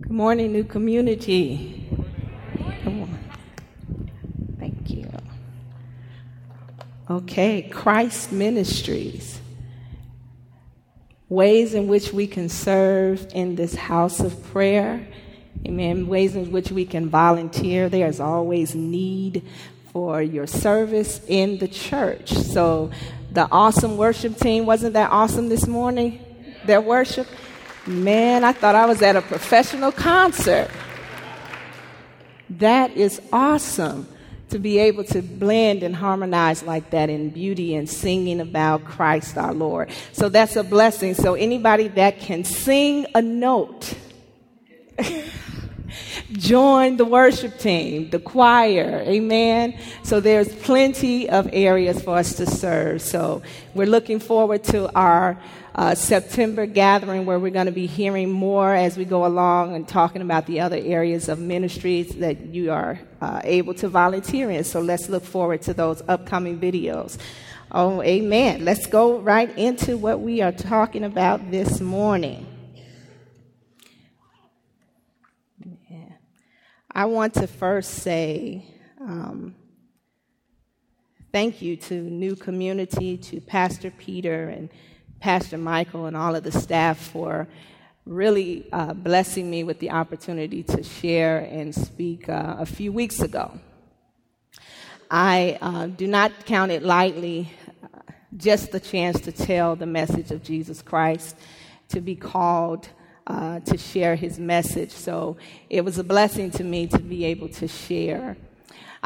Good morning, new community. Come on. Thank you. Okay, Christ Ministries. Ways in which we can serve in this house of prayer. Amen. Ways in which we can volunteer. There's always need for your service in the church. So, the awesome worship team, wasn't that awesome this morning? Their worship? Man, I thought I was at a professional concert. That is awesome to be able to blend and harmonize like that in beauty and singing about Christ our Lord. So that's a blessing. So anybody that can sing a note, join the worship team, the choir, amen. So there's plenty of areas for us to serve. So we're looking forward to our uh, September gathering where we're going to be hearing more as we go along and talking about the other areas of ministries that you are uh, able to volunteer in. So let's look forward to those upcoming videos. Oh, amen. Let's go right into what we are talking about this morning. Yeah. I want to first say um, thank you to New Community, to Pastor Peter, and Pastor Michael and all of the staff for really uh, blessing me with the opportunity to share and speak uh, a few weeks ago. I uh, do not count it lightly, uh, just the chance to tell the message of Jesus Christ, to be called uh, to share his message. So it was a blessing to me to be able to share.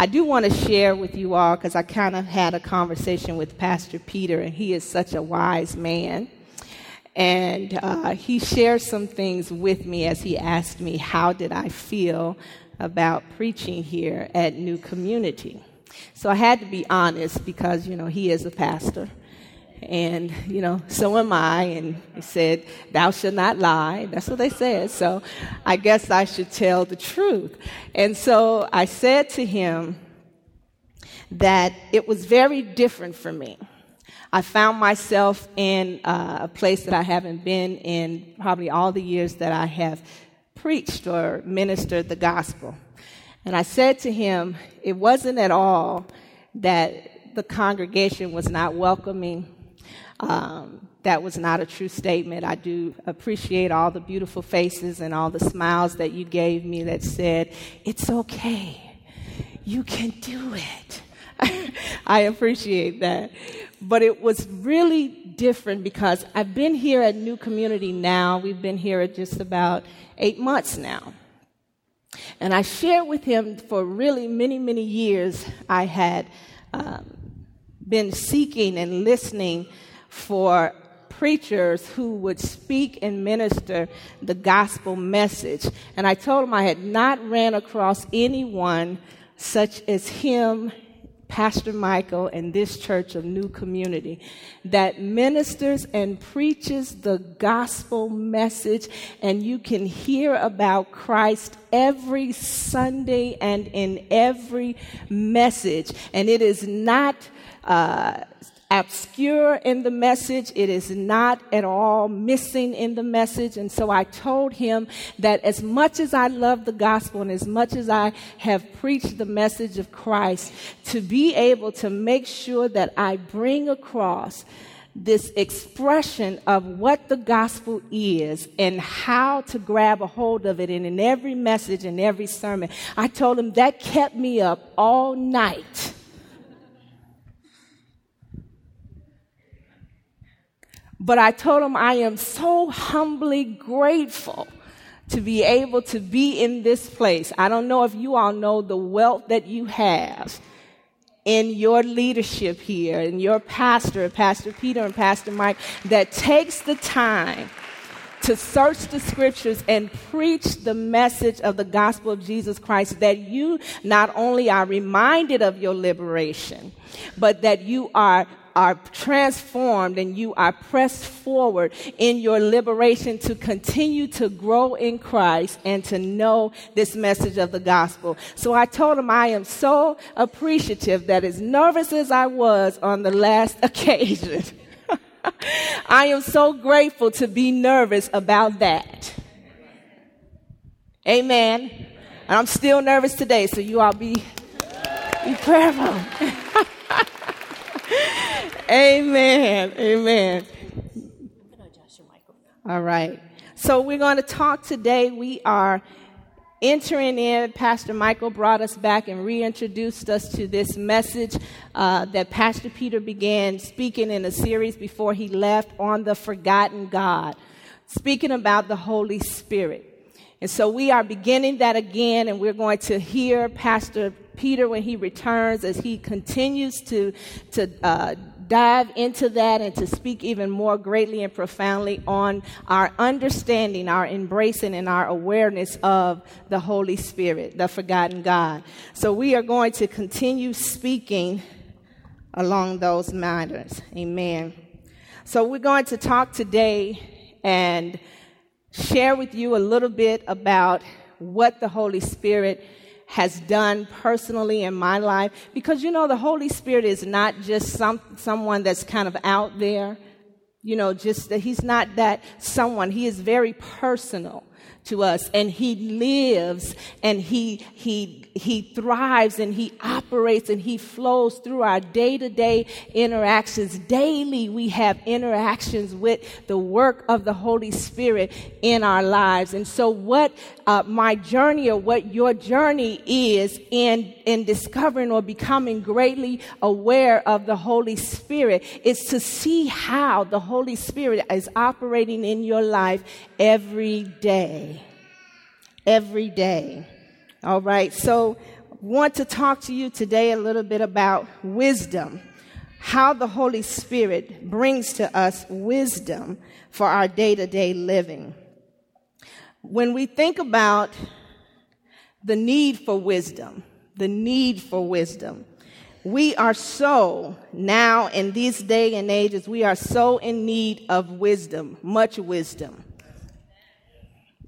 I do want to share with you all because I kind of had a conversation with Pastor Peter, and he is such a wise man. And uh, he shared some things with me as he asked me, How did I feel about preaching here at New Community? So I had to be honest because, you know, he is a pastor. And, you know, so am I. And he said, Thou shalt not lie. That's what they said. So I guess I should tell the truth. And so I said to him that it was very different for me. I found myself in uh, a place that I haven't been in probably all the years that I have preached or ministered the gospel. And I said to him, it wasn't at all that the congregation was not welcoming um, that was not a true statement. I do appreciate all the beautiful faces and all the smiles that you gave me that said, It's okay. You can do it. I appreciate that. But it was really different because I've been here at New Community now. We've been here at just about eight months now. And I shared with him for really many, many years, I had um, been seeking and listening for preachers who would speak and minister the gospel message. And I told him I had not ran across anyone such as him, Pastor Michael, and this church of New Community that ministers and preaches the gospel message, and you can hear about Christ every Sunday and in every message. And it is not. Uh, obscure in the message. It is not at all missing in the message. And so I told him that as much as I love the gospel and as much as I have preached the message of Christ, to be able to make sure that I bring across this expression of what the gospel is and how to grab a hold of it. And in every message and every sermon, I told him that kept me up all night But I told him I am so humbly grateful to be able to be in this place. I don't know if you all know the wealth that you have in your leadership here, and your pastor, Pastor Peter and Pastor Mike, that takes the time to search the scriptures and preach the message of the gospel of Jesus Christ, that you not only are reminded of your liberation, but that you are are transformed and you are pressed forward in your liberation to continue to grow in Christ and to know this message of the gospel. So I told him I am so appreciative that as nervous as I was on the last occasion, I am so grateful to be nervous about that. Amen. And I'm still nervous today, so you all be, be prayerful. Amen. Amen. All right. So we're going to talk today. We are entering in. Pastor Michael brought us back and reintroduced us to this message uh, that Pastor Peter began speaking in a series before he left on the forgotten God, speaking about the Holy Spirit. And so we are beginning that again, and we're going to hear Pastor Peter when he returns as he continues to, to uh, dive into that and to speak even more greatly and profoundly on our understanding, our embracing, and our awareness of the Holy Spirit, the forgotten God. So we are going to continue speaking along those matters. Amen. So we're going to talk today and share with you a little bit about what the Holy Spirit has done personally in my life. Because you know the holy spirit is not just some someone that's kind of out there you know just that he's not that someone. He is very personal to us and he lives and he he he thrives and he operates and he flows through our day-to-day interactions. Daily we have interactions with the work of the holy spirit in our lives. And so what uh, my journey or what your journey is in in discovering or becoming greatly aware of the holy spirit is to see how the holy spirit is operating in your life every day every day all right, so want to talk to you today a little bit about wisdom, how the Holy Spirit brings to us wisdom for our day to day living. When we think about the need for wisdom, the need for wisdom, we are so now in these day and ages, we are so in need of wisdom, much wisdom.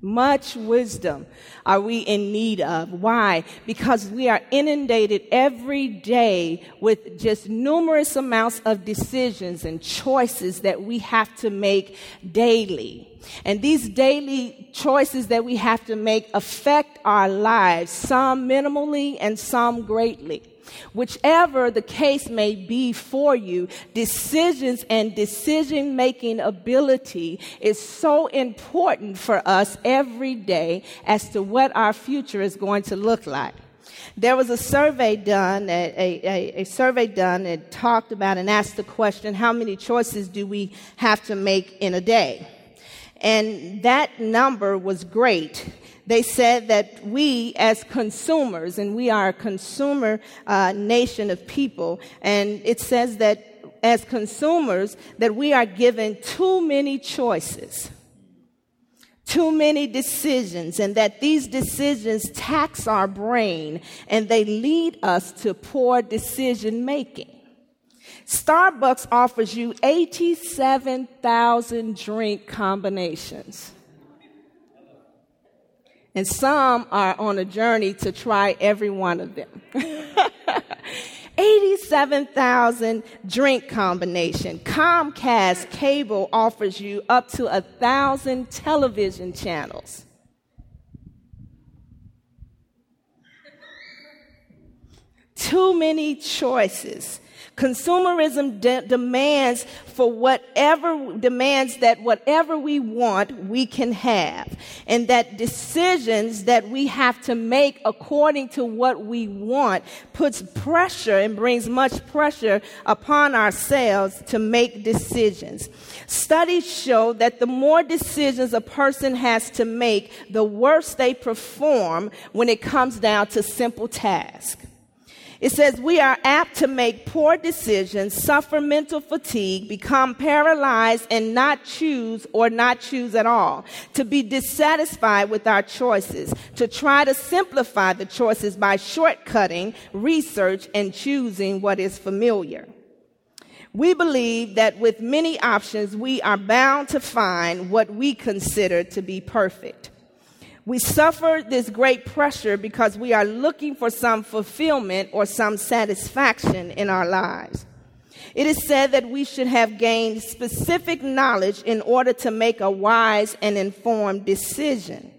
Much wisdom are we in need of. Why? Because we are inundated every day with just numerous amounts of decisions and choices that we have to make daily. And these daily choices that we have to make affect our lives, some minimally and some greatly. Whichever the case may be for you, decisions and decision making ability is so important for us every day as to what our future is going to look like. There was a survey done, a, a, a, survey done that talked about and asked the question, how many choices do we have to make in a day? And that number was great they said that we as consumers, and we are a consumer uh, nation of people, and it says that as consumers, that we are given too many choices too many decisions and that these decisions tax our brain and they lead us to poor decision making. Starbucks offers you 87,000 drink combinations. And some are on a journey to try every one of them. 87,000 drink combination. Comcast cable offers you up to a thousand television channels. Too many choices. Consumerism de- demands for whatever, demands that whatever we want, we can have. And that decisions that we have to make according to what we want puts pressure and brings much pressure upon ourselves to make decisions. Studies show that the more decisions a person has to make, the worse they perform when it comes down to simple tasks. It says we are apt to make poor decisions, suffer mental fatigue, become paralyzed, and not choose or not choose at all. To be dissatisfied with our choices, to try to simplify the choices by shortcutting research and choosing what is familiar. We believe that with many options, we are bound to find what we consider to be perfect. We suffer this great pressure because we are looking for some fulfillment or some satisfaction in our lives. It is said that we should have gained specific knowledge in order to make a wise and informed decision.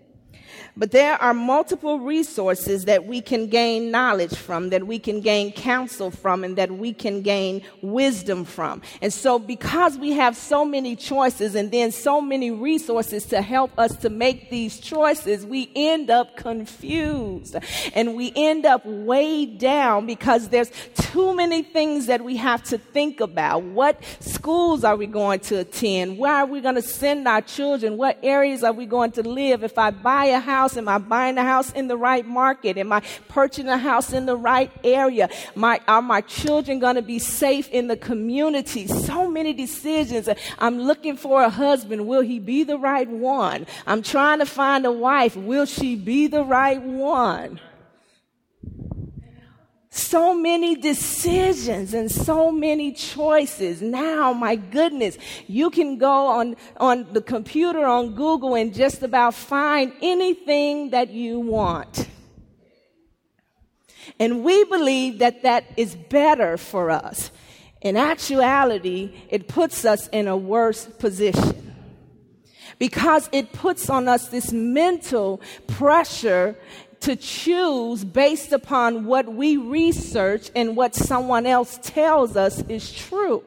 But there are multiple resources that we can gain knowledge from, that we can gain counsel from, and that we can gain wisdom from. And so, because we have so many choices and then so many resources to help us to make these choices, we end up confused and we end up weighed down because there's too many things that we have to think about. What schools are we going to attend? Where are we going to send our children? What areas are we going to live? If I buy a house, house? Am I buying a house in the right market? Am I purchasing a house in the right area? My, are my children going to be safe in the community? So many decisions. I'm looking for a husband. Will he be the right one? I'm trying to find a wife. Will she be the right one? So many decisions and so many choices. Now, my goodness, you can go on, on the computer on Google and just about find anything that you want. And we believe that that is better for us. In actuality, it puts us in a worse position because it puts on us this mental pressure to choose based upon what we research and what someone else tells us is true.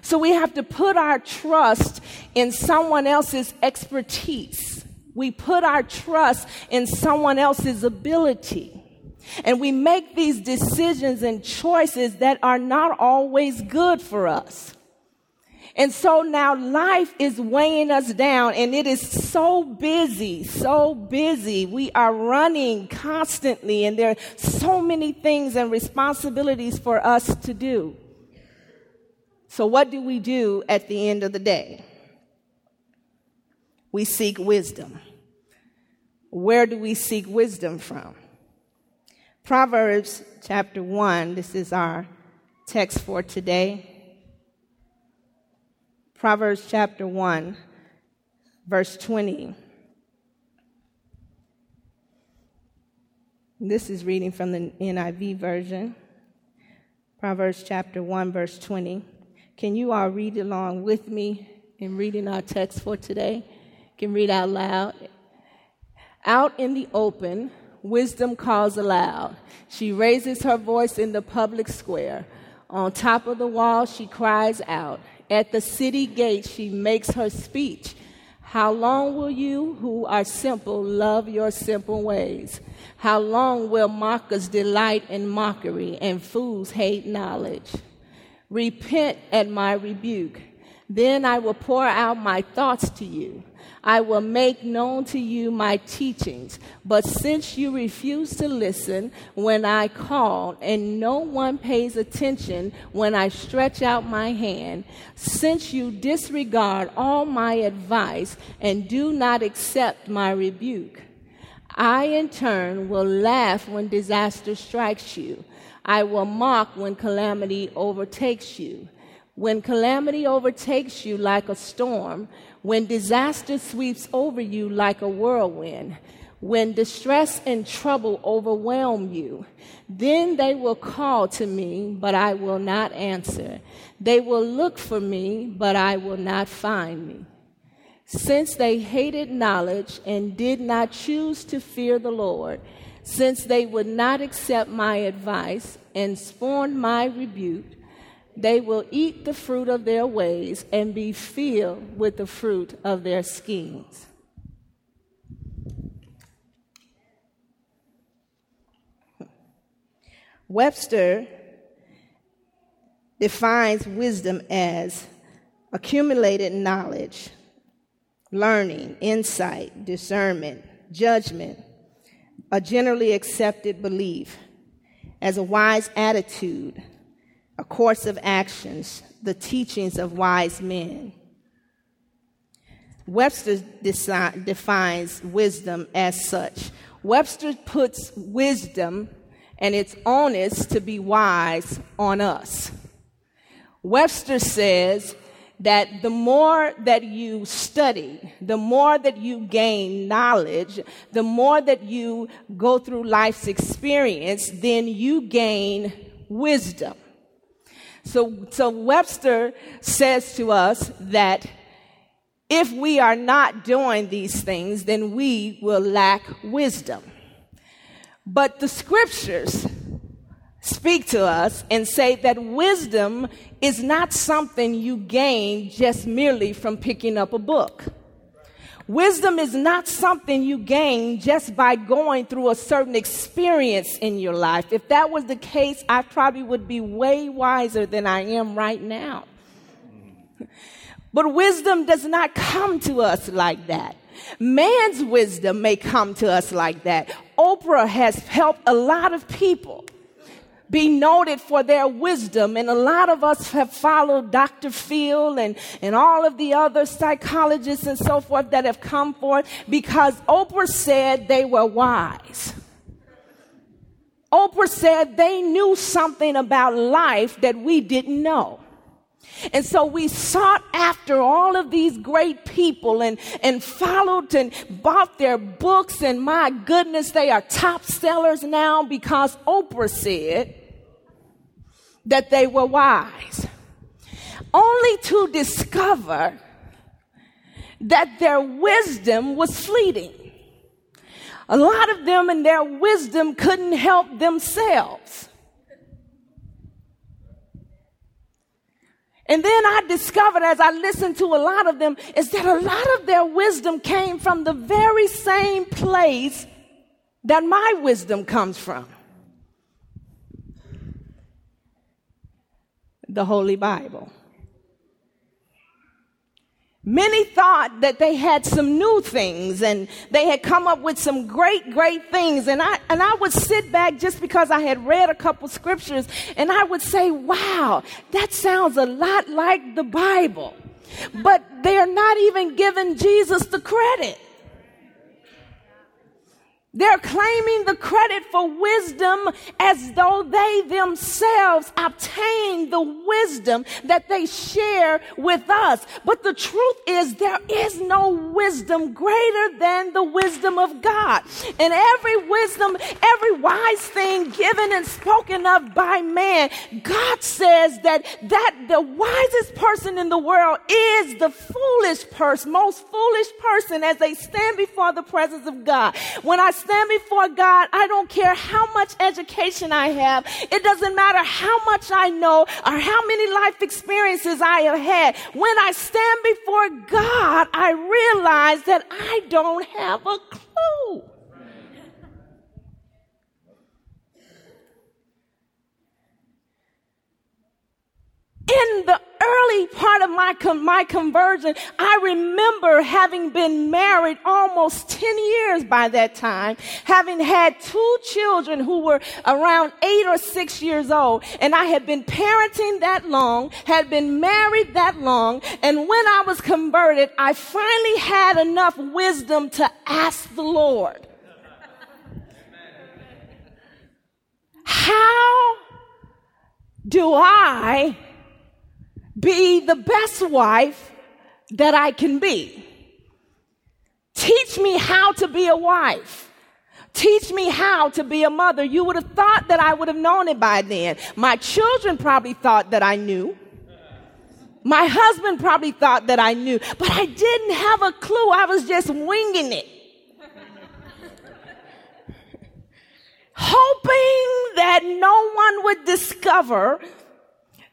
So we have to put our trust in someone else's expertise. We put our trust in someone else's ability. And we make these decisions and choices that are not always good for us. And so now life is weighing us down and it is so busy, so busy. We are running constantly and there are so many things and responsibilities for us to do. So what do we do at the end of the day? We seek wisdom. Where do we seek wisdom from? Proverbs chapter 1, this is our text for today. Proverbs chapter 1, verse 20. This is reading from the NIV version. Proverbs chapter 1, verse 20. Can you all read along with me in reading our text for today? Can read out loud. Out in the open, wisdom calls aloud. She raises her voice in the public square. On top of the wall, she cries out. At the city gate, she makes her speech. How long will you who are simple love your simple ways? How long will mockers delight in mockery and fools hate knowledge? Repent at my rebuke. Then I will pour out my thoughts to you. I will make known to you my teachings. But since you refuse to listen when I call, and no one pays attention when I stretch out my hand, since you disregard all my advice and do not accept my rebuke, I in turn will laugh when disaster strikes you. I will mock when calamity overtakes you. When calamity overtakes you like a storm, when disaster sweeps over you like a whirlwind, when distress and trouble overwhelm you, then they will call to me, but I will not answer. They will look for me, but I will not find me. Since they hated knowledge and did not choose to fear the Lord, since they would not accept my advice and scorned my rebuke, they will eat the fruit of their ways and be filled with the fruit of their schemes. Webster defines wisdom as accumulated knowledge, learning, insight, discernment, judgment, a generally accepted belief, as a wise attitude a course of actions, the teachings of wise men. Webster defines wisdom as such. Webster puts wisdom and its onus to be wise on us. Webster says that the more that you study, the more that you gain knowledge, the more that you go through life's experience, then you gain wisdom. So, so Webster says to us that if we are not doing these things, then we will lack wisdom. But the scriptures speak to us and say that wisdom is not something you gain just merely from picking up a book. Wisdom is not something you gain just by going through a certain experience in your life. If that was the case, I probably would be way wiser than I am right now. But wisdom does not come to us like that. Man's wisdom may come to us like that. Oprah has helped a lot of people be noted for their wisdom. And a lot of us have followed Dr. Phil and, and all of the other psychologists and so forth that have come forth because Oprah said they were wise. Oprah said they knew something about life that we didn't know. And so we sought after all of these great people and, and followed and bought their books. And my goodness, they are top sellers now because Oprah said that they were wise. Only to discover that their wisdom was fleeting. A lot of them in their wisdom couldn't help themselves. And then I discovered as I listened to a lot of them is that a lot of their wisdom came from the very same place that my wisdom comes from. The Holy Bible. Many thought that they had some new things and they had come up with some great, great things. And I, and I would sit back just because I had read a couple scriptures and I would say, wow, that sounds a lot like the Bible. But they're not even giving Jesus the credit. They're claiming the credit for wisdom as though they themselves obtained the wisdom that they share with us. But the truth is there is no wisdom greater than the wisdom of God. And every wisdom, every wise thing given and spoken of by man, God says that that the wisest person in the world is the foolish person, most foolish person as they stand before the presence of God. When I stand before God, I don't care how much education I have. It doesn't matter how much I know or how many life experiences I have had. When I stand before God, I realize that I don't have a clue. In the early part of my, my conversion, I remember having been married almost 10 years by that time, having had two children who were around eight or six years old, and I had been parenting that long, had been married that long, and when I was converted, I finally had enough wisdom to ask the Lord, how do I be the best wife that I can be. Teach me how to be a wife. Teach me how to be a mother. You would have thought that I would have known it by then. My children probably thought that I knew. My husband probably thought that I knew, but I didn't have a clue. I was just winging it. Hoping that no one would discover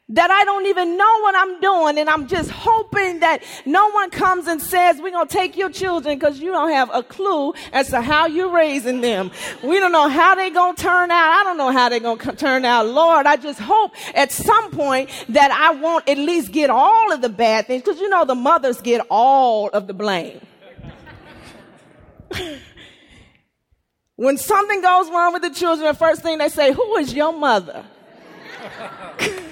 that I don't even know what I'm doing and I'm just hoping that no one comes and says, we're going to take your children because you don't have a clue as to how you're raising them. We don't know how they're going to turn out. I don't know how they're going to turn out. Lord, I just hope at some point that I won't at least get all of the bad things because you know the mothers get all of the blame. when something goes wrong with the children, the first thing they say, who is your mother?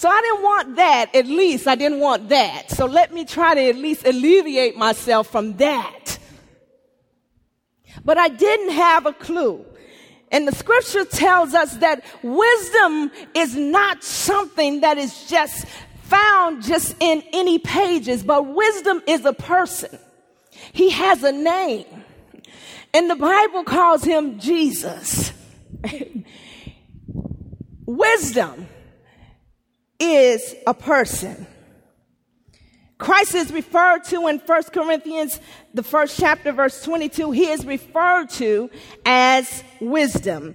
So I didn't want that, at least I didn't want that. So let me try to at least alleviate myself from that. But I didn't have a clue. And the scripture tells us that wisdom is not something that is just found just in any pages, but wisdom is a person. He has a name. And the Bible calls him Jesus. Wisdom is a person. Christ is referred to in 1 Corinthians, the first chapter, verse 22. He is referred to as wisdom.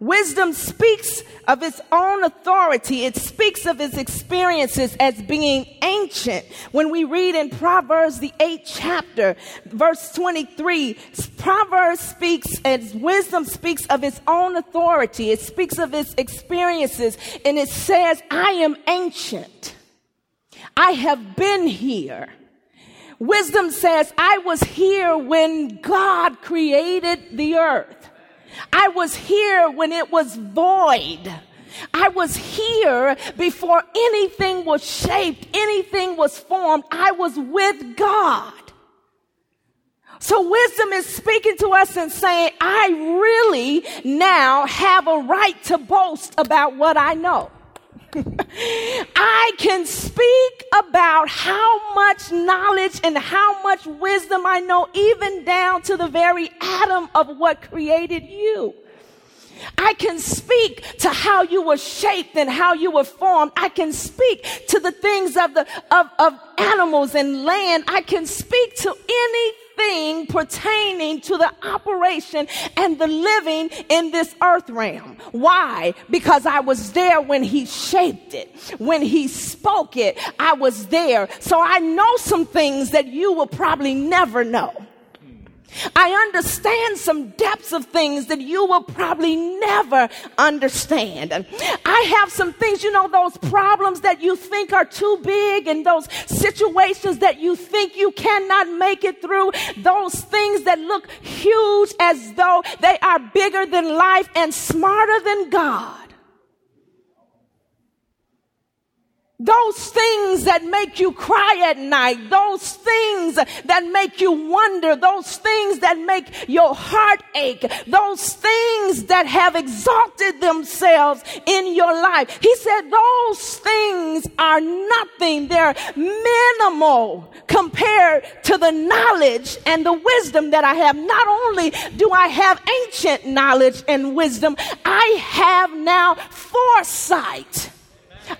Wisdom speaks of its own authority. It speaks of its experiences as being ancient. When we read in Proverbs, the eighth chapter, verse 23, Proverbs speaks as wisdom speaks of its own authority. It speaks of its experiences and it says, I am ancient. I have been here. Wisdom says, I was here when God created the earth. I was here when it was void. I was here before anything was shaped, anything was formed. I was with God. So wisdom is speaking to us and saying, I really now have a right to boast about what I know. I can speak about how much knowledge and how much wisdom I know, even down to the very atom of what created you. I can speak to how you were shaped and how you were formed. I can speak to the things of the of, of animals and land. I can speak to any pertaining to the operation and the living in this earth realm. Why? Because I was there when he shaped it, when he spoke it, I was there. So I know some things that you will probably never know. I understand some depths of things that you will probably never understand. I have some things, you know, those problems that you think are too big and those situations that you think you cannot make it through, those things that look huge as though they are bigger than life and smarter than God. Those things that make you cry at night, those things that make you wonder, those things that make your heart ache, those things that have exalted themselves in your life. He said those things are nothing. They're minimal compared to the knowledge and the wisdom that I have. Not only do I have ancient knowledge and wisdom, I have now foresight.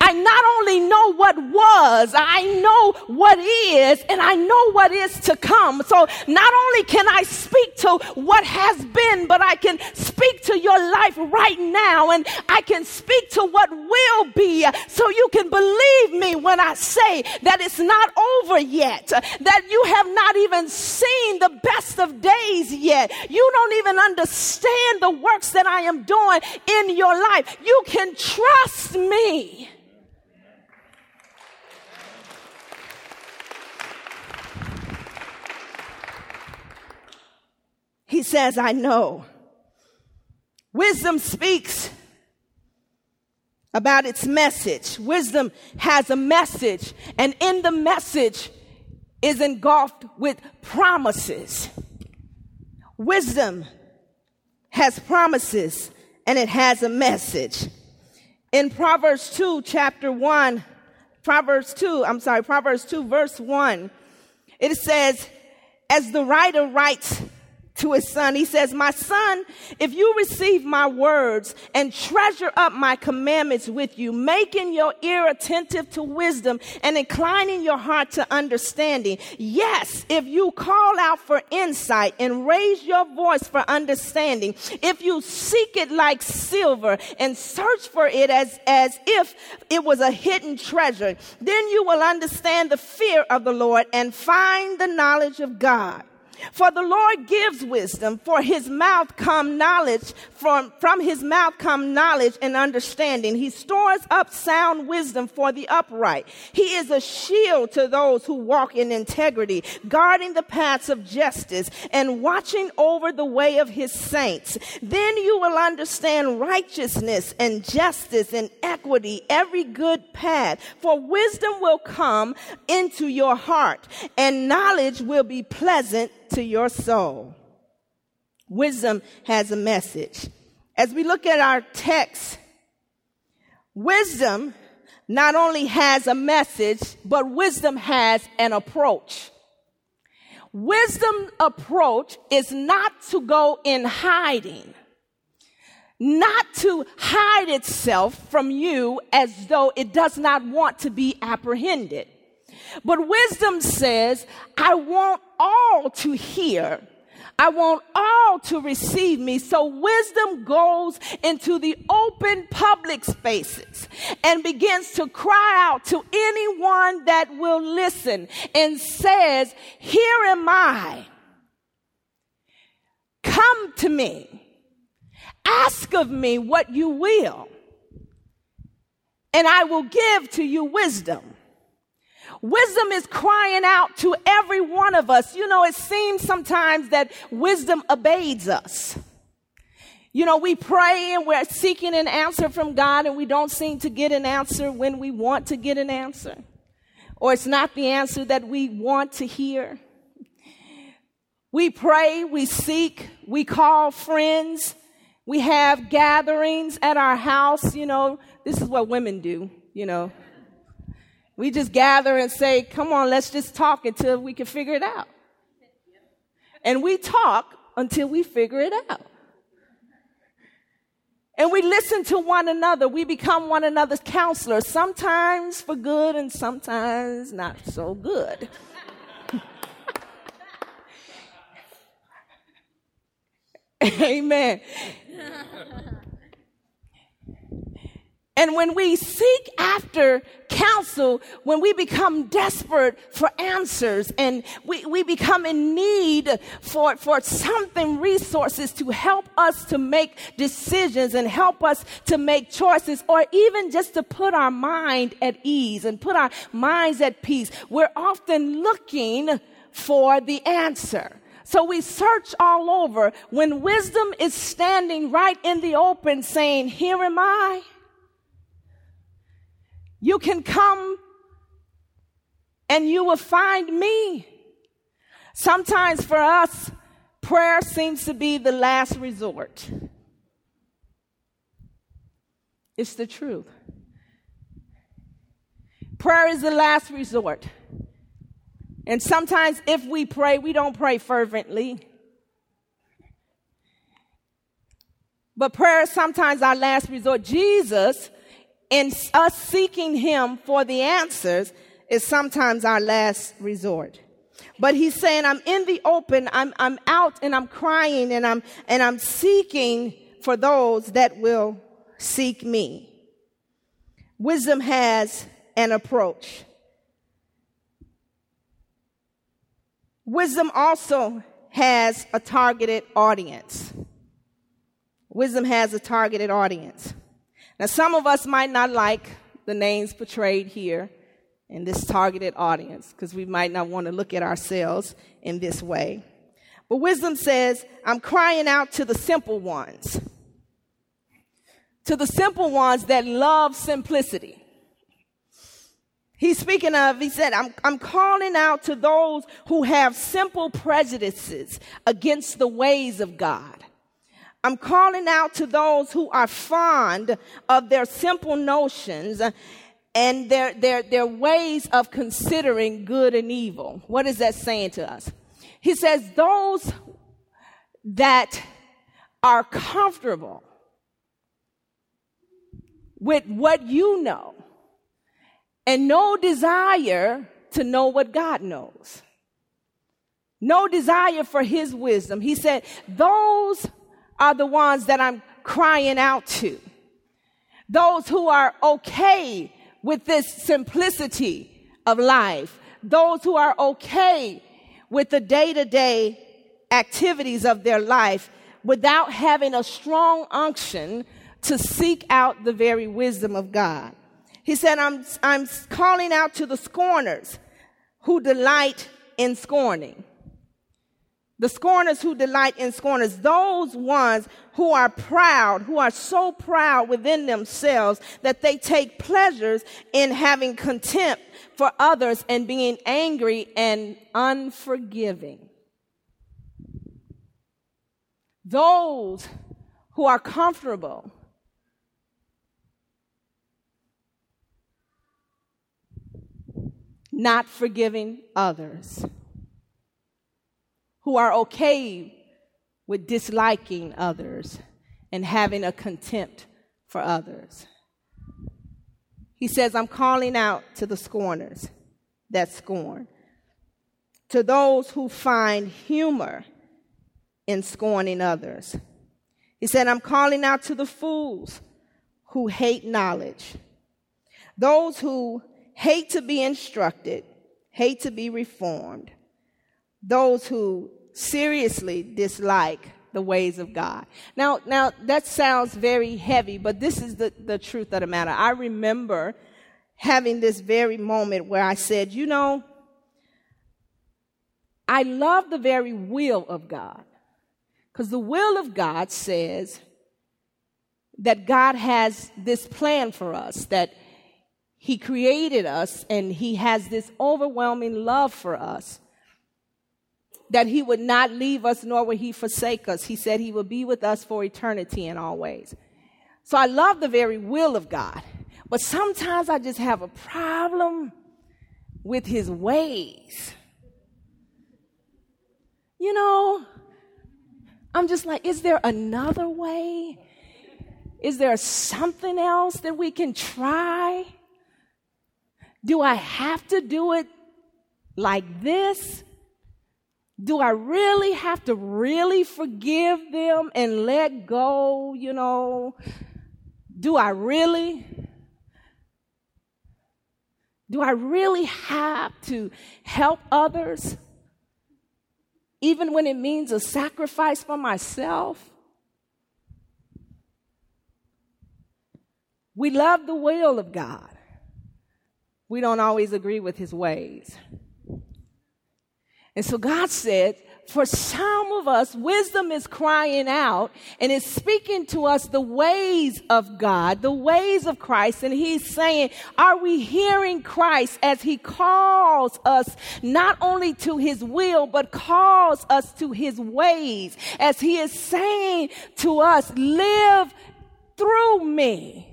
I not only know what was, I know what is, and I know what is to come. So not only can I speak to what has been, but I can speak to your life right now, and I can speak to what will be. So you can believe me when I say that it's not over yet, that you have not even seen the best of days yet. You don't even understand the works that I am doing in your life. You can trust me. He says, I know. Wisdom speaks about its message. Wisdom has a message, and in the message is engulfed with promises. Wisdom has promises and it has a message. In Proverbs 2, chapter 1, Proverbs 2, I'm sorry, Proverbs 2, verse 1, it says, as the writer writes, to his son. He says, My son, if you receive my words and treasure up my commandments with you, making your ear attentive to wisdom and inclining your heart to understanding. Yes, if you call out for insight and raise your voice for understanding, if you seek it like silver and search for it as, as if it was a hidden treasure, then you will understand the fear of the Lord and find the knowledge of God. For the Lord gives wisdom, for his mouth come knowledge, from, from his mouth come knowledge and understanding. He stores up sound wisdom for the upright. He is a shield to those who walk in integrity, guarding the paths of justice and watching over the way of his saints. Then you will understand righteousness and justice and equity, every good path. For wisdom will come into your heart and knowledge will be pleasant to your soul. Wisdom has a message. As we look at our text, wisdom not only has a message, but wisdom has an approach. Wisdom approach is not to go in hiding, not to hide itself from you as though it does not want to be apprehended. But wisdom says, I want all to hear. I want all to receive me. So wisdom goes into the open public spaces and begins to cry out to anyone that will listen and says, here am I. Come to me. Ask of me what you will and I will give to you wisdom. Wisdom is crying out to every one of us. You know, it seems sometimes that wisdom evades us. You know, we pray and we're seeking an answer from God and we don't seem to get an answer when we want to get an answer. Or it's not the answer that we want to hear. We pray, we seek, we call friends, we have gatherings at our house. You know, this is what women do, you know. We just gather and say, come on, let's just talk until we can figure it out. And we talk until we figure it out. And we listen to one another. We become one another's counselors, sometimes for good and sometimes not so good. Amen. And when we seek after counsel, when we become desperate for answers and we, we become in need for, for something, resources to help us to make decisions and help us to make choices or even just to put our mind at ease and put our minds at peace, we're often looking for the answer. So we search all over when wisdom is standing right in the open saying, here am I. You can come and you will find me. Sometimes for us, prayer seems to be the last resort. It's the truth. Prayer is the last resort. And sometimes if we pray, we don't pray fervently. But prayer is sometimes our last resort. Jesus and us seeking him for the answers is sometimes our last resort. But he's saying, I'm in the open, I'm, I'm out and I'm crying and I'm, and I'm seeking for those that will seek me. Wisdom has an approach. Wisdom also has a targeted audience. Wisdom has a targeted audience. Now, some of us might not like the names portrayed here in this targeted audience because we might not want to look at ourselves in this way. But wisdom says, I'm crying out to the simple ones, to the simple ones that love simplicity. He's speaking of, he said, I'm, I'm calling out to those who have simple prejudices against the ways of God. I'm calling out to those who are fond of their simple notions and their, their, their ways of considering good and evil. What is that saying to us? He says, those that are comfortable with what you know and no desire to know what God knows. No desire for his wisdom. He said, those are the ones that I'm crying out to. Those who are okay with this simplicity of life. Those who are okay with the day to day activities of their life without having a strong unction to seek out the very wisdom of God. He said, I'm, I'm calling out to the scorners who delight in scorning. The scorners who delight in scorners, those ones who are proud, who are so proud within themselves that they take pleasures in having contempt for others and being angry and unforgiving. Those who are comfortable not forgiving others who are okay with disliking others and having a contempt for others. He says, I'm calling out to the scorners that scorn, to those who find humor in scorning others. He said, I'm calling out to the fools who hate knowledge, those who hate to be instructed, hate to be reformed, those who seriously dislike the ways of God. Now, now that sounds very heavy, but this is the, the truth of the matter. I remember having this very moment where I said, you know, I love the very will of God. Because the will of God says that God has this plan for us, that He created us and He has this overwhelming love for us that he would not leave us nor would he forsake us. He said he would be with us for eternity and always. So I love the very will of God. But sometimes I just have a problem with his ways. You know, I'm just like, is there another way? Is there something else that we can try? Do I have to do it like this? Do I really have to really forgive them and let go, you know? Do I really? Do I really have to help others? Even when it means a sacrifice for myself? We love the will of God. We don't always agree with his ways. And so God said, for some of us, wisdom is crying out and is speaking to us the ways of God, the ways of Christ. And He's saying, are we hearing Christ as He calls us not only to His will, but calls us to His ways? As He is saying to us, live through me.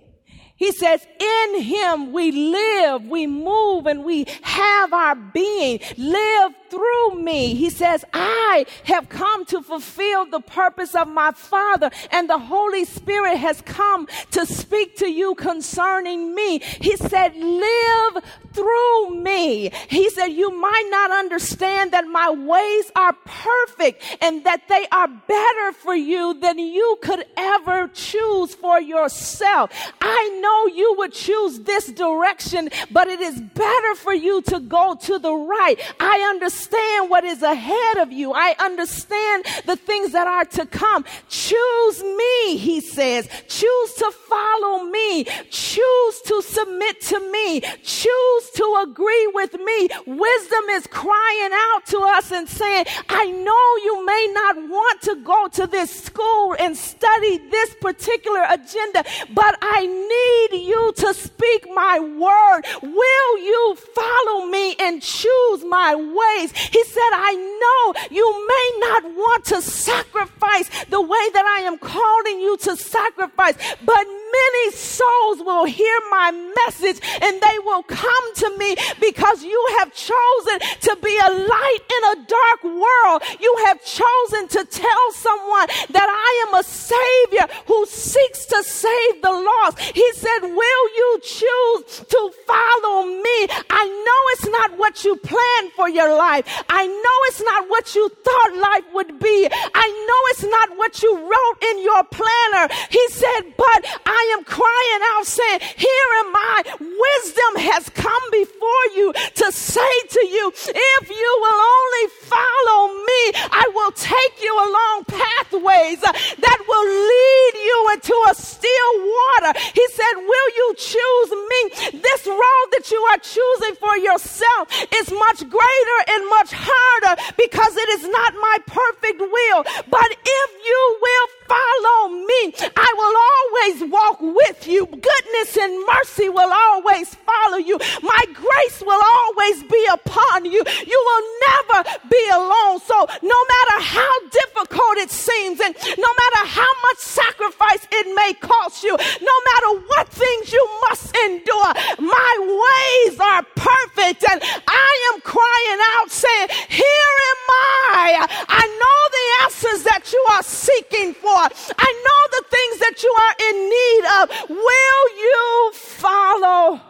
He says, in him we live, we move, and we have our being. Live through me. He says, I have come to fulfill the purpose of my Father, and the Holy Spirit has come to speak to you concerning me. He said, live through me. He said, you might not understand that my ways are perfect and that they are better for you than you could ever choose for yourself. I know you would choose this direction, but it is better for you to go to the right. I understand what is ahead of you. I understand the things that are to come. Choose me, he says. Choose to follow me. Choose to submit to me. Choose to agree with me. Wisdom is crying out to us and saying, I know you may not want to go to this school and study this particular agenda, but I need you to speak my word. Will you follow me and choose my ways? He said, I know you may not want to sacrifice the way that I am calling you to sacrifice, but many souls will hear my message and they will come to me because you have chosen to be a light in a dark world. You have chosen to tell someone that I am a savior who seeks to save the lost. He said, will you choose to follow me? I know it's not what you planned for your life. I know it's not what you thought life would be. I know it's not what you wrote in your planner. He said, but I am crying out saying, here am I. Wisdom has come before you to say to you, if you will only follow me, I will take you along pathways that will lead you into a still water. He said, Will you choose me? This road that you are choosing for yourself is much greater and much harder because it is not my perfect will. But if you will follow me, I will always walk with you. Goodness and mercy will always follow you. My grace will always be upon you. You will never be alone. So no matter how difficult it seems and no matter how much sacrifice it may cost you, no matter what things you must endure, my ways are perfect and I am crying out saying, here am I. I know the answers that you are seeking for. I know the things that you are in need of. Will you follow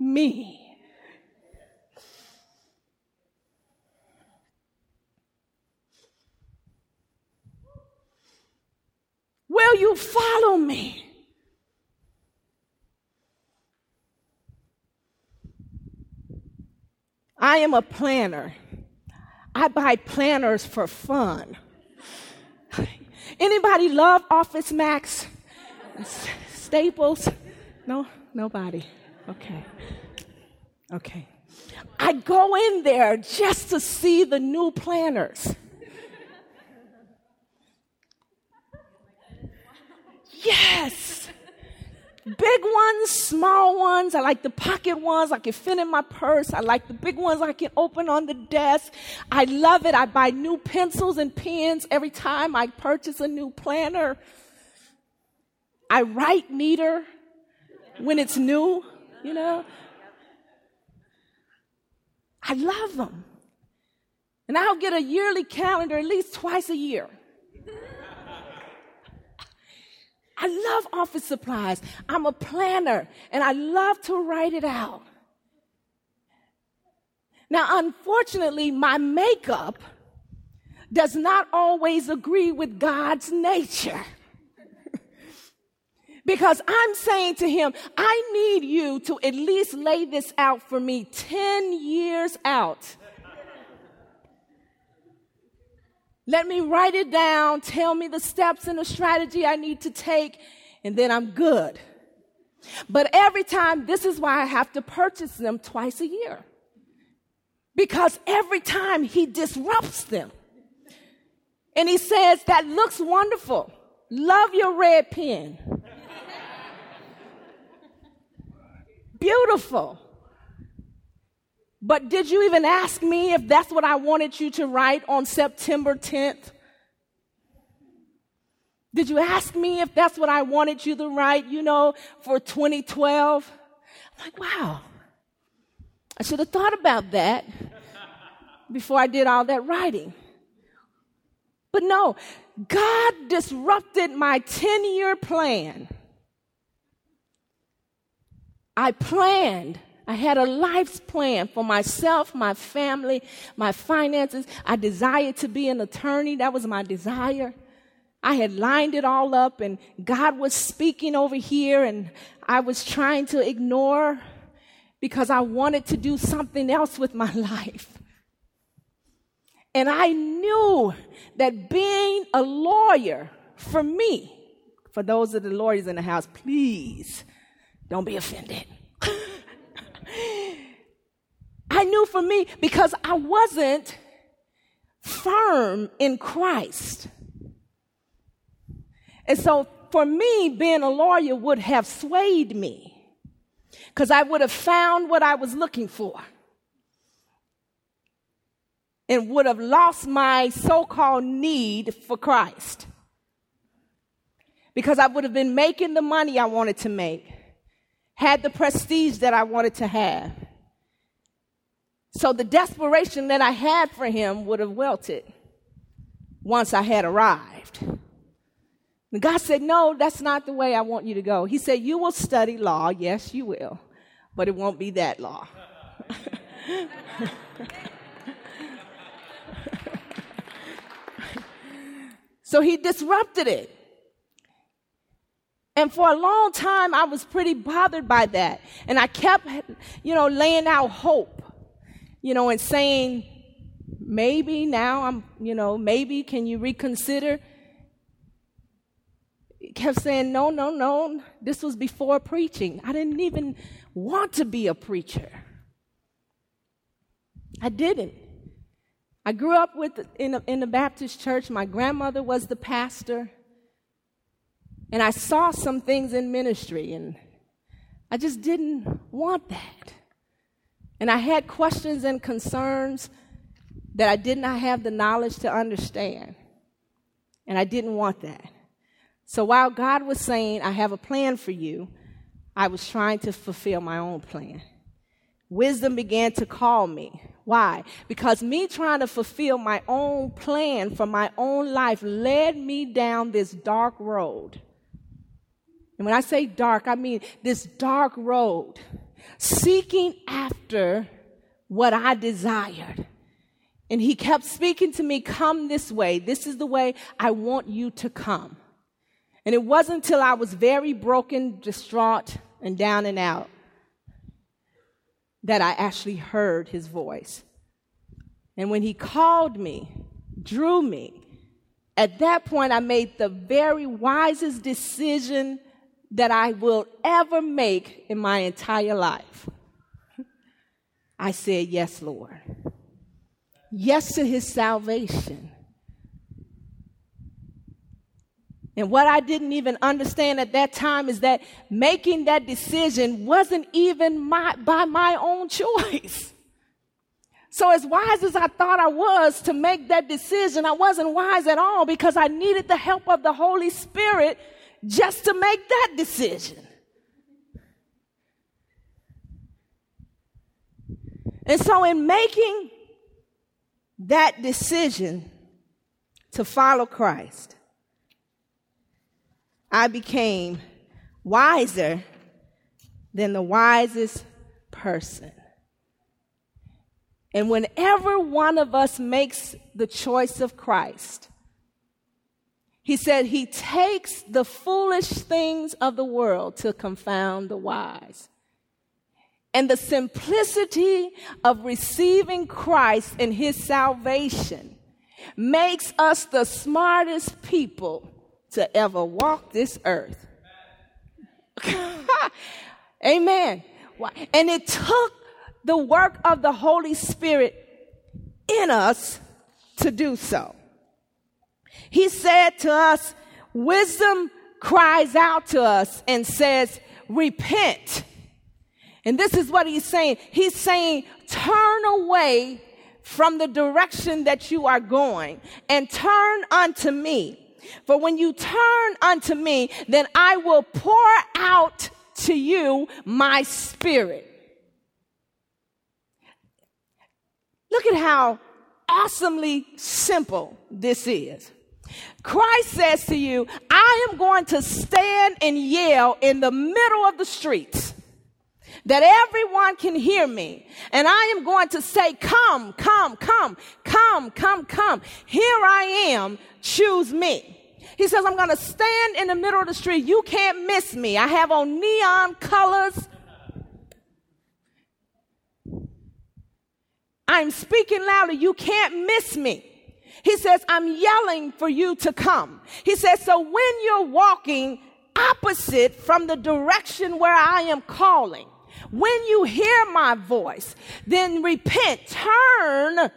me? Will you follow me? I am a planner. I buy planners for fun. Anybody love Office Max? Staples? No, nobody. Okay. Okay. I go in there just to see the new planners. Yes. Big ones, small ones. I like the pocket ones. I can fit in my purse. I like the big ones I can open on the desk. I love it. I buy new pencils and pens every time I purchase a new planner. I write neater when it's new, you know. I love them. And I'll get a yearly calendar at least twice a year. I love office supplies. I'm a planner and I love to write it out. Now, unfortunately, my makeup does not always agree with God's nature. Because I'm saying to him, I need you to at least lay this out for me 10 years out. Let me write it down, tell me the steps and the strategy I need to take, and then I'm good. But every time, this is why I have to purchase them twice a year. Because every time he disrupts them. And he says, That looks wonderful. Love your red pen. Beautiful. But did you even ask me if that's what I wanted you to write on September 10th? Did you ask me if that's what I wanted you to write, you know, for 2012? I'm like, wow, I should have thought about that before I did all that writing. But no, God disrupted my 10 year plan. I planned I had a life's plan for myself, my family, my finances. I desired to be an attorney. That was my desire. I had lined it all up, and God was speaking over here, and I was trying to ignore because I wanted to do something else with my life. And I knew that being a lawyer for me, for those of the lawyers in the house, please don't be offended. I knew for me because I wasn't firm in Christ. And so for me, being a lawyer would have swayed me because I would have found what I was looking for and would have lost my so called need for Christ because I would have been making the money I wanted to make had the prestige that I wanted to have. So the desperation that I had for him would have wilted once I had arrived. And God said, No, that's not the way I want you to go. He said, You will study law. Yes, you will. But it won't be that law. so he disrupted it. And for a long time, I was pretty bothered by that. And I kept, you know, laying out hope, you know, and saying, maybe now I'm, you know, maybe can you reconsider? kept saying, No, no, no. This was before preaching. I didn't even want to be a preacher. I didn't. I grew up with, in, a, in the Baptist church. My grandmother was the pastor. And I saw some things in ministry, and I just didn't want that. And I had questions and concerns that I did not have the knowledge to understand. And I didn't want that. So while God was saying, I have a plan for you, I was trying to fulfill my own plan. Wisdom began to call me. Why? Because me trying to fulfill my own plan for my own life led me down this dark road. And when I say dark, I mean this dark road, seeking after what I desired. And he kept speaking to me, Come this way. This is the way I want you to come. And it wasn't until I was very broken, distraught, and down and out that I actually heard his voice. And when he called me, drew me, at that point I made the very wisest decision that I will ever make in my entire life. I said, Yes, Lord. Yes to his salvation. And what I didn't even understand at that time is that making that decision wasn't even my, by my own choice. So, as wise as I thought I was to make that decision, I wasn't wise at all because I needed the help of the Holy Spirit just to make that decision. And so, in making that decision to follow Christ, I became wiser than the wisest person. And whenever one of us makes the choice of Christ, he said he takes the foolish things of the world to confound the wise. And the simplicity of receiving Christ and his salvation makes us the smartest people to ever walk this earth. Amen. And it took the work of the Holy Spirit in us to do so. He said to us, wisdom cries out to us and says, repent. And this is what he's saying. He's saying, turn away from the direction that you are going and turn unto me. For when you turn unto me, then I will pour out to you my spirit. Look at how awesomely simple this is. Christ says to you, I am going to stand and yell in the middle of the streets that everyone can hear me. And I am going to say, Come, come, come, come, come, come. Here I am, choose me. He says, I'm going to stand in the middle of the street. You can't miss me. I have on neon colors. I'm speaking loudly. You can't miss me. He says, I'm yelling for you to come. He says, so when you're walking opposite from the direction where I am calling, when you hear my voice, then repent, turn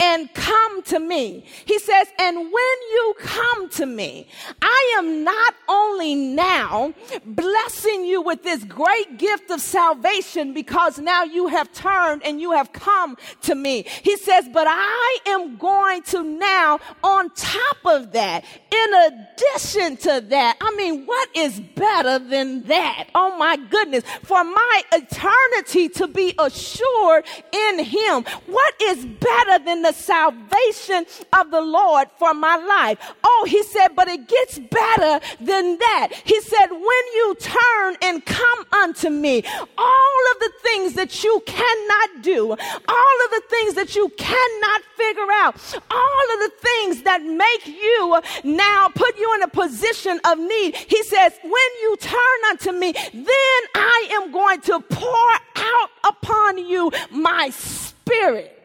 and come to me. He says, and when you come to me, I am not only now blessing you with this great gift of salvation because now you have turned and you have come to me. He says, but I am going to now on top of that, in addition to that, I mean, what is better than that? Oh my goodness. For my eternity to be assured in him. What is better than the the salvation of the Lord for my life. Oh, he said, but it gets better than that. He said, when you turn and come unto me, all of the things that you cannot do, all of the things that you cannot figure out, all of the things that make you now put you in a position of need. He says, when you turn unto me, then I am going to pour out upon you my spirit.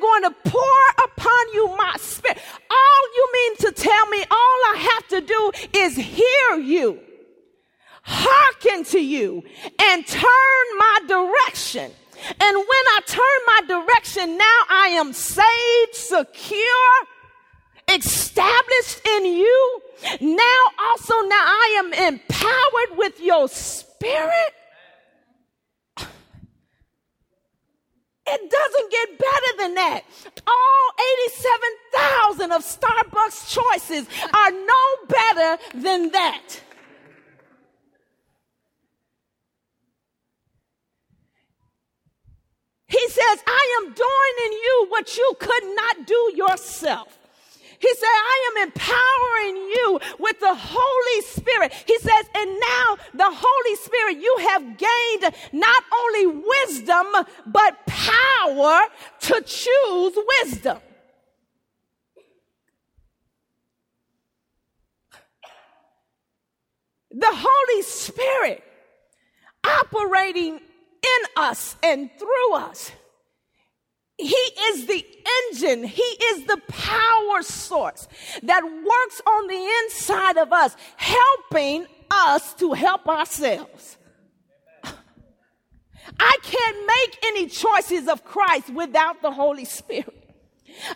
Going to pour upon you my spirit. All you mean to tell me, all I have to do is hear you, hearken to you, and turn my direction. And when I turn my direction, now I am saved, secure, established in you. Now also, now I am empowered with your spirit. It doesn't get better than that. All 87,000 of Starbucks choices are no better than that. He says, I am doing in you what you could not do yourself. He said, I am empowering you with the Holy Spirit. He says, and now the Holy Spirit, you have gained not only wisdom, but power to choose wisdom. The Holy Spirit operating in us and through us he is the engine. He is the power source that works on the inside of us, helping us to help ourselves. I can't make any choices of Christ without the Holy Spirit.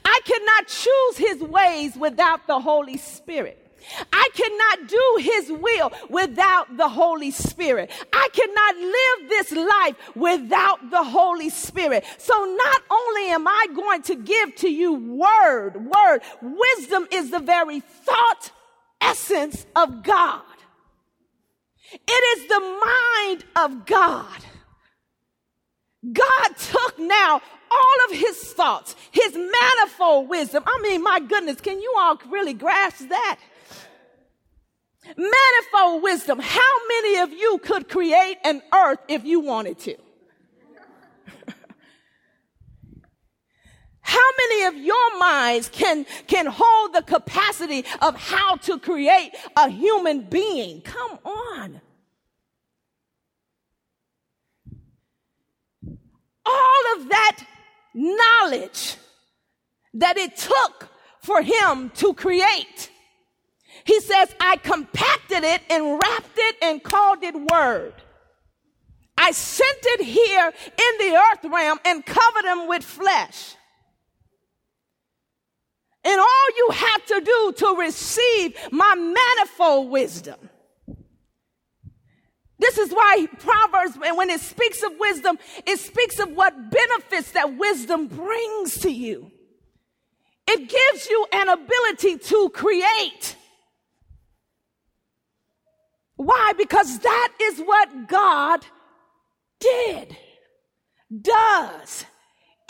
I cannot choose his ways without the Holy Spirit. I cannot do his will without the Holy Spirit. I cannot live this life without the Holy Spirit. So not only am I going to give to you word, word, wisdom is the very thought essence of God. It is the mind of God. God took now all of his thoughts, his manifold wisdom. I mean, my goodness, can you all really grasp that? Manifold wisdom. How many of you could create an earth if you wanted to? How many of your minds can, can hold the capacity of how to create a human being? Come on. All of that knowledge that it took for him to create he says, I compacted it and wrapped it and called it word. I sent it here in the earth realm and covered them with flesh. And all you have to do to receive my manifold wisdom. This is why Proverbs, when it speaks of wisdom, it speaks of what benefits that wisdom brings to you. It gives you an ability to create. Why? Because that is what God did, does,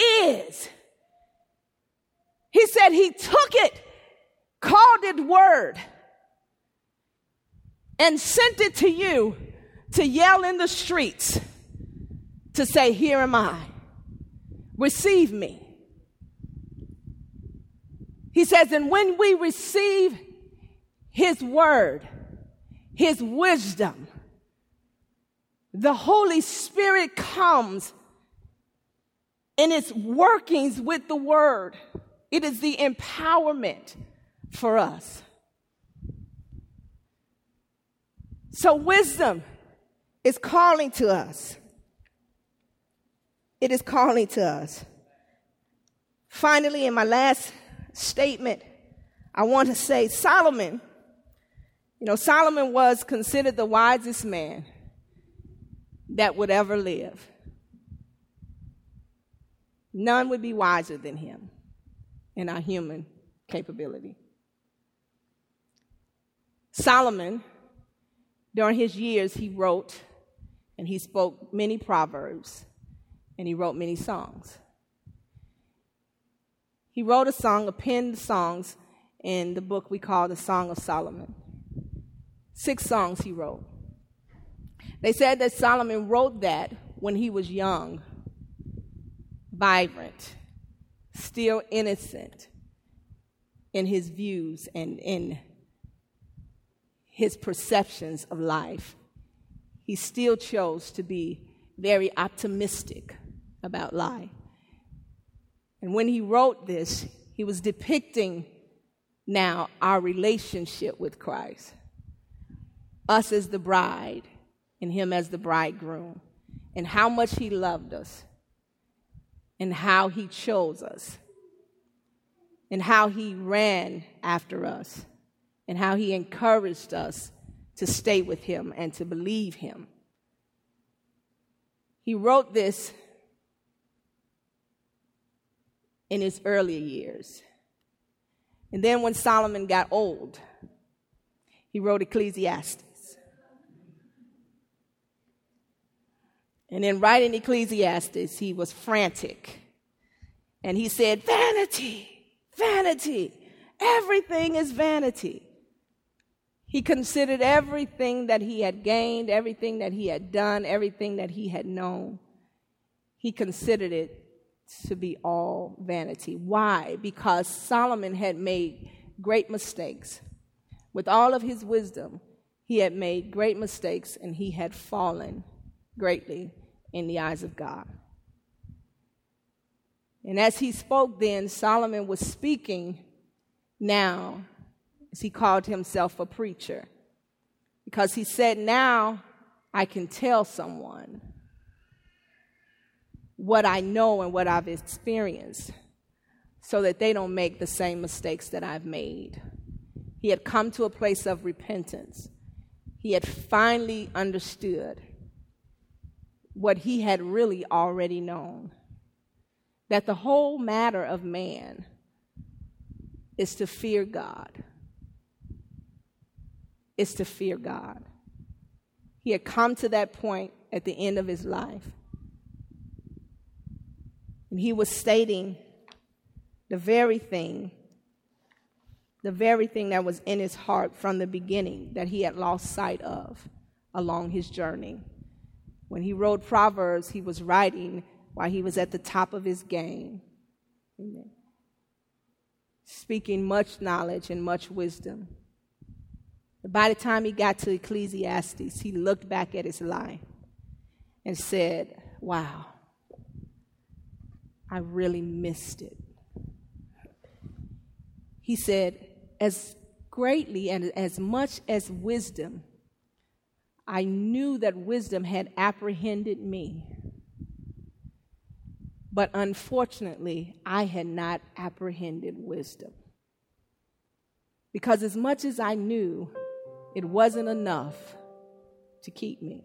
is. He said he took it, called it word, and sent it to you to yell in the streets to say, Here am I. Receive me. He says, and when we receive his word, his wisdom. The Holy Spirit comes in its workings with the word. It is the empowerment for us. So, wisdom is calling to us. It is calling to us. Finally, in my last statement, I want to say Solomon you know, Solomon was considered the wisest man that would ever live. None would be wiser than him in our human capability. Solomon, during his years, he wrote and he spoke many proverbs and he wrote many songs. He wrote a song, a penned songs in the book we call the Song of Solomon. Six songs he wrote. They said that Solomon wrote that when he was young, vibrant, still innocent in his views and in his perceptions of life. He still chose to be very optimistic about life. And when he wrote this, he was depicting now our relationship with Christ. Us as the bride, and him as the bridegroom, and how much he loved us, and how he chose us, and how he ran after us, and how he encouraged us to stay with him and to believe him. He wrote this in his earlier years. And then when Solomon got old, he wrote Ecclesiastes. And in writing Ecclesiastes, he was frantic. And he said, Vanity, vanity, everything is vanity. He considered everything that he had gained, everything that he had done, everything that he had known, he considered it to be all vanity. Why? Because Solomon had made great mistakes. With all of his wisdom, he had made great mistakes and he had fallen greatly in the eyes of God. And as he spoke then, Solomon was speaking now as he called himself a preacher. Because he said, Now I can tell someone what I know and what I've experienced so that they don't make the same mistakes that I've made. He had come to a place of repentance. He had finally understood what he had really already known that the whole matter of man is to fear God. Is to fear God. He had come to that point at the end of his life. And he was stating the very thing, the very thing that was in his heart from the beginning that he had lost sight of along his journey. When he wrote Proverbs, he was writing while he was at the top of his game. Amen. Speaking much knowledge and much wisdom. By the time he got to Ecclesiastes, he looked back at his life and said, Wow, I really missed it. He said, As greatly and as much as wisdom I knew that wisdom had apprehended me. But unfortunately, I had not apprehended wisdom. Because as much as I knew, it wasn't enough to keep me.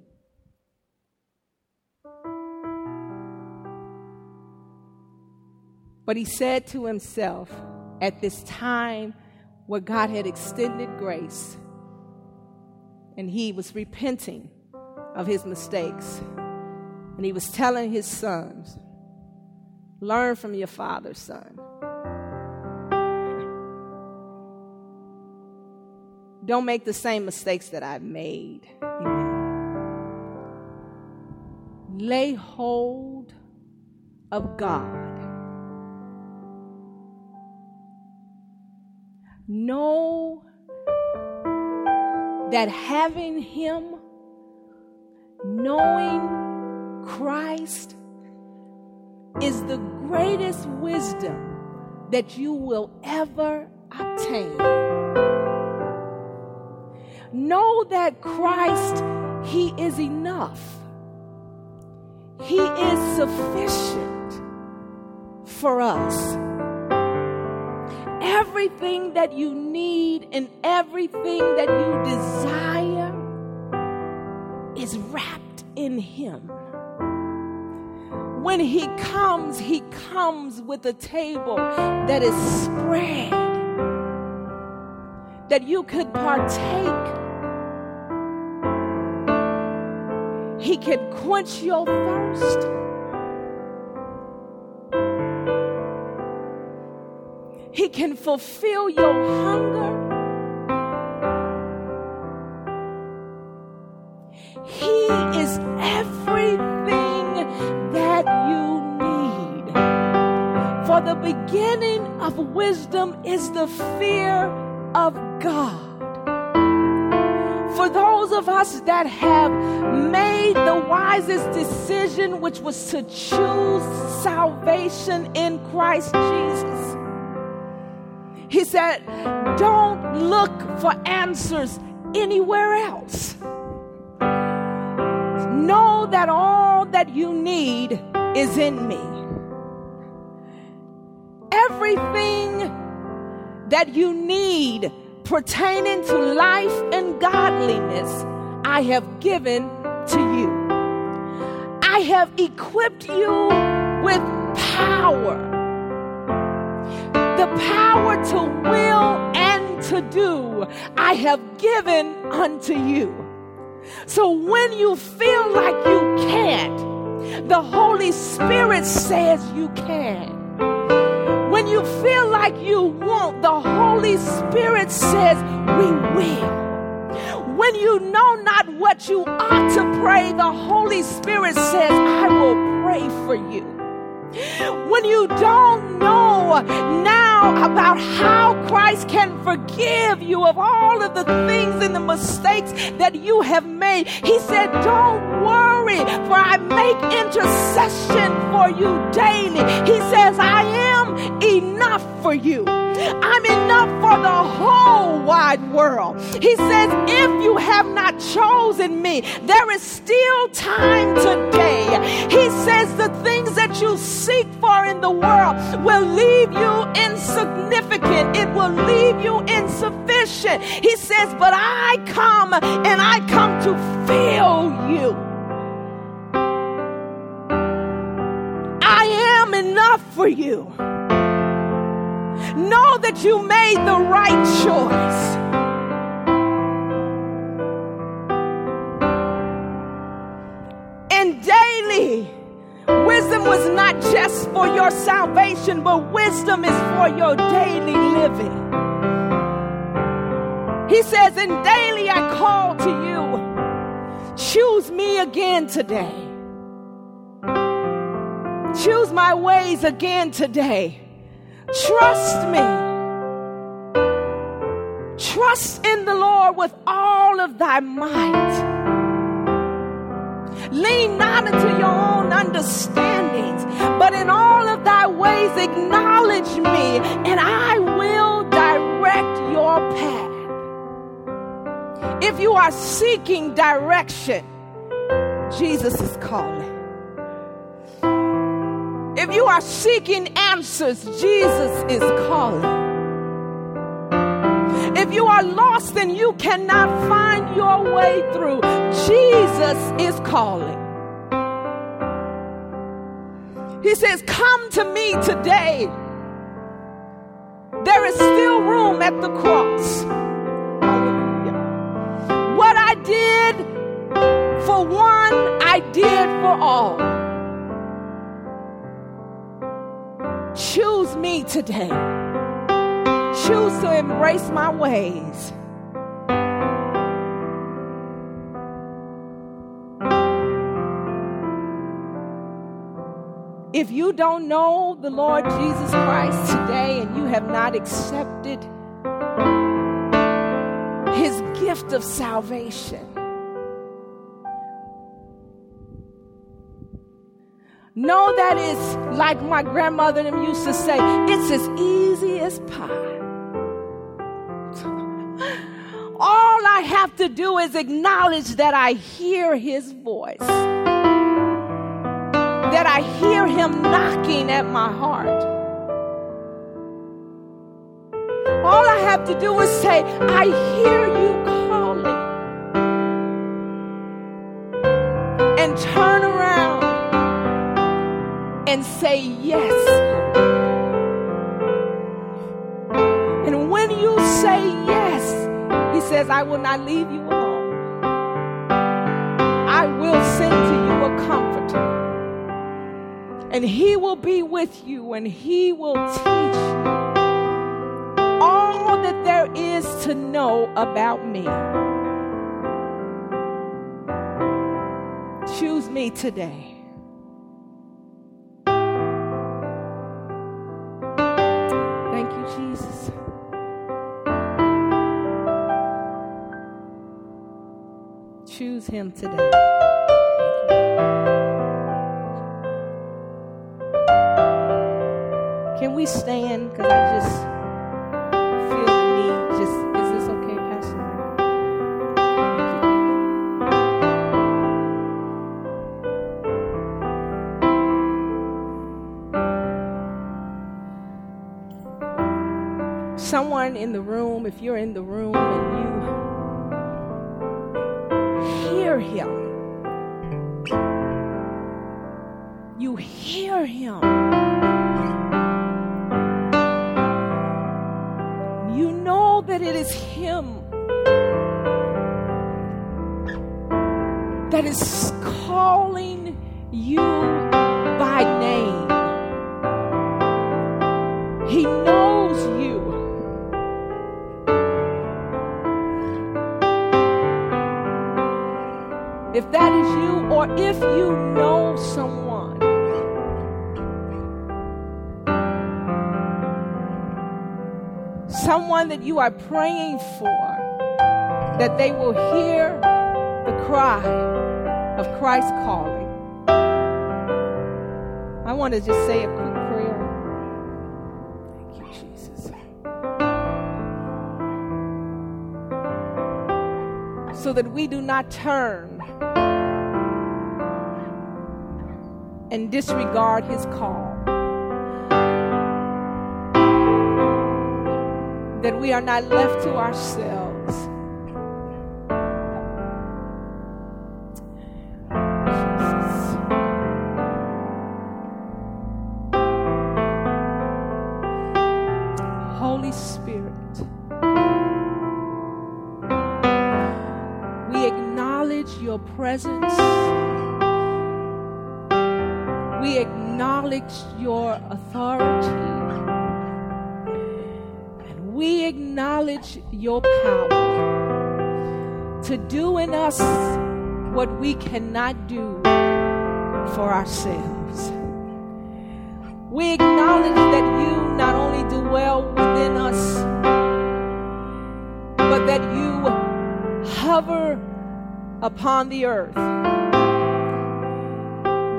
But he said to himself at this time where God had extended grace, and he was repenting of his mistakes. And he was telling his sons, Learn from your father's son. Don't make the same mistakes that I've made. Lay hold of God. Know that having Him, knowing Christ, is the greatest wisdom that you will ever obtain. Know that Christ, He is enough. He is sufficient for us everything that you need and everything that you desire is wrapped in Him. When He comes, He comes with a table that is spread, that you could partake. He can quench your thirst. Can fulfill your hunger. He is everything that you need. For the beginning of wisdom is the fear of God. For those of us that have made the wisest decision, which was to choose salvation in Christ Jesus. He said, Don't look for answers anywhere else. Know that all that you need is in me. Everything that you need pertaining to life and godliness, I have given to you. I have equipped you with power. The power to will and to do, I have given unto you. So when you feel like you can't, the Holy Spirit says you can. When you feel like you won't, the Holy Spirit says, We will. When you know not what you ought to pray, the Holy Spirit says, I will pray for you. When you don't know now about how Christ can forgive you of all of the things and the mistakes that you have made, He said, Don't worry, for I make intercession for you daily. He says, I am enough for you. I'm enough for the whole wide world. He says, if you have not chosen me, there is still time today. He says, the seek for in the world will leave you insignificant, it will leave you insufficient. He says, but I come and I come to fill you. I am enough for you. Know that you made the right choice. And daily, wisdom was not just for your salvation, but wisdom is for your daily living. He says, And daily I call to you, choose me again today. Choose my ways again today. Trust me. Trust in the Lord with all of thy might. Lean not into your own understandings, but in all of thy ways acknowledge me, and I will direct your path. If you are seeking direction, Jesus is calling. If you are seeking answers, Jesus is calling. If you are lost and you cannot find your way through, Jesus is calling. He says, Come to me today. There is still room at the cross. What I did for one, I did for all. Choose me today. Choose to embrace my ways. If you don't know the Lord Jesus Christ today and you have not accepted his gift of salvation, Know that it's like my grandmother used to say, it's as easy as pie. To do is acknowledge that I hear his voice, that I hear him knocking at my heart. All I have to do is say, I hear you calling. And turn around and say yes. Says, I will not leave you alone. I will send to you a comforter. And He will be with you and He will teach you all that there is to know about me. Choose me today. Him today. Can we stand? Because I just feel the need. Just is this okay, Pastor? Someone in the room, if you're in the room. Hear him. You know that it is him that is calling you by name. He knows you. If that is you, or if you that you are praying for, that they will hear the cry of Christ calling. I want to just say a quick prayer. Thank you, Jesus. So that we do not turn and disregard his call. That we are not left to ourselves. Your power to do in us what we cannot do for ourselves. We acknowledge that you not only do well within us, but that you hover upon the earth.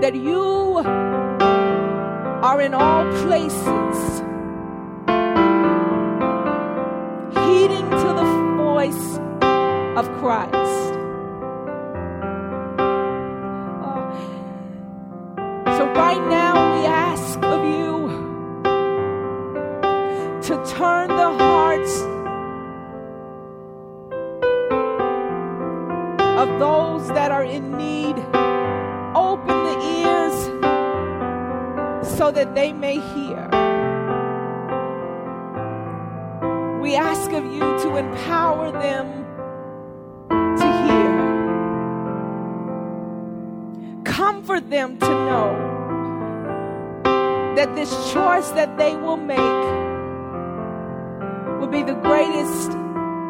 That you are in all places voice of Christ. Them to know that this choice that they will make will be the greatest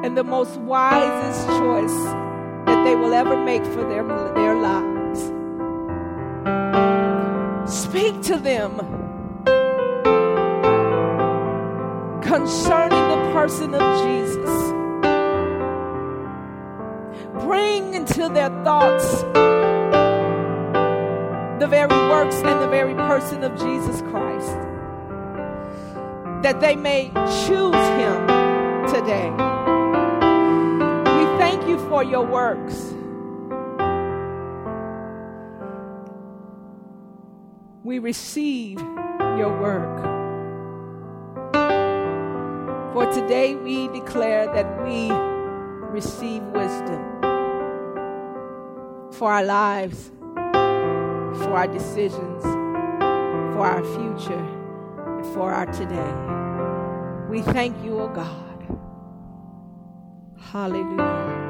and the most wisest choice that they will ever make for their, their lives. Speak to them concerning the person of Jesus. Bring into their thoughts the very works and the very person of Jesus Christ, that they may choose Him today. We thank you for your works. We receive your work. For today we declare that we receive wisdom for our lives, for our decisions, for our future, and for our today. We thank you, O oh God. Hallelujah.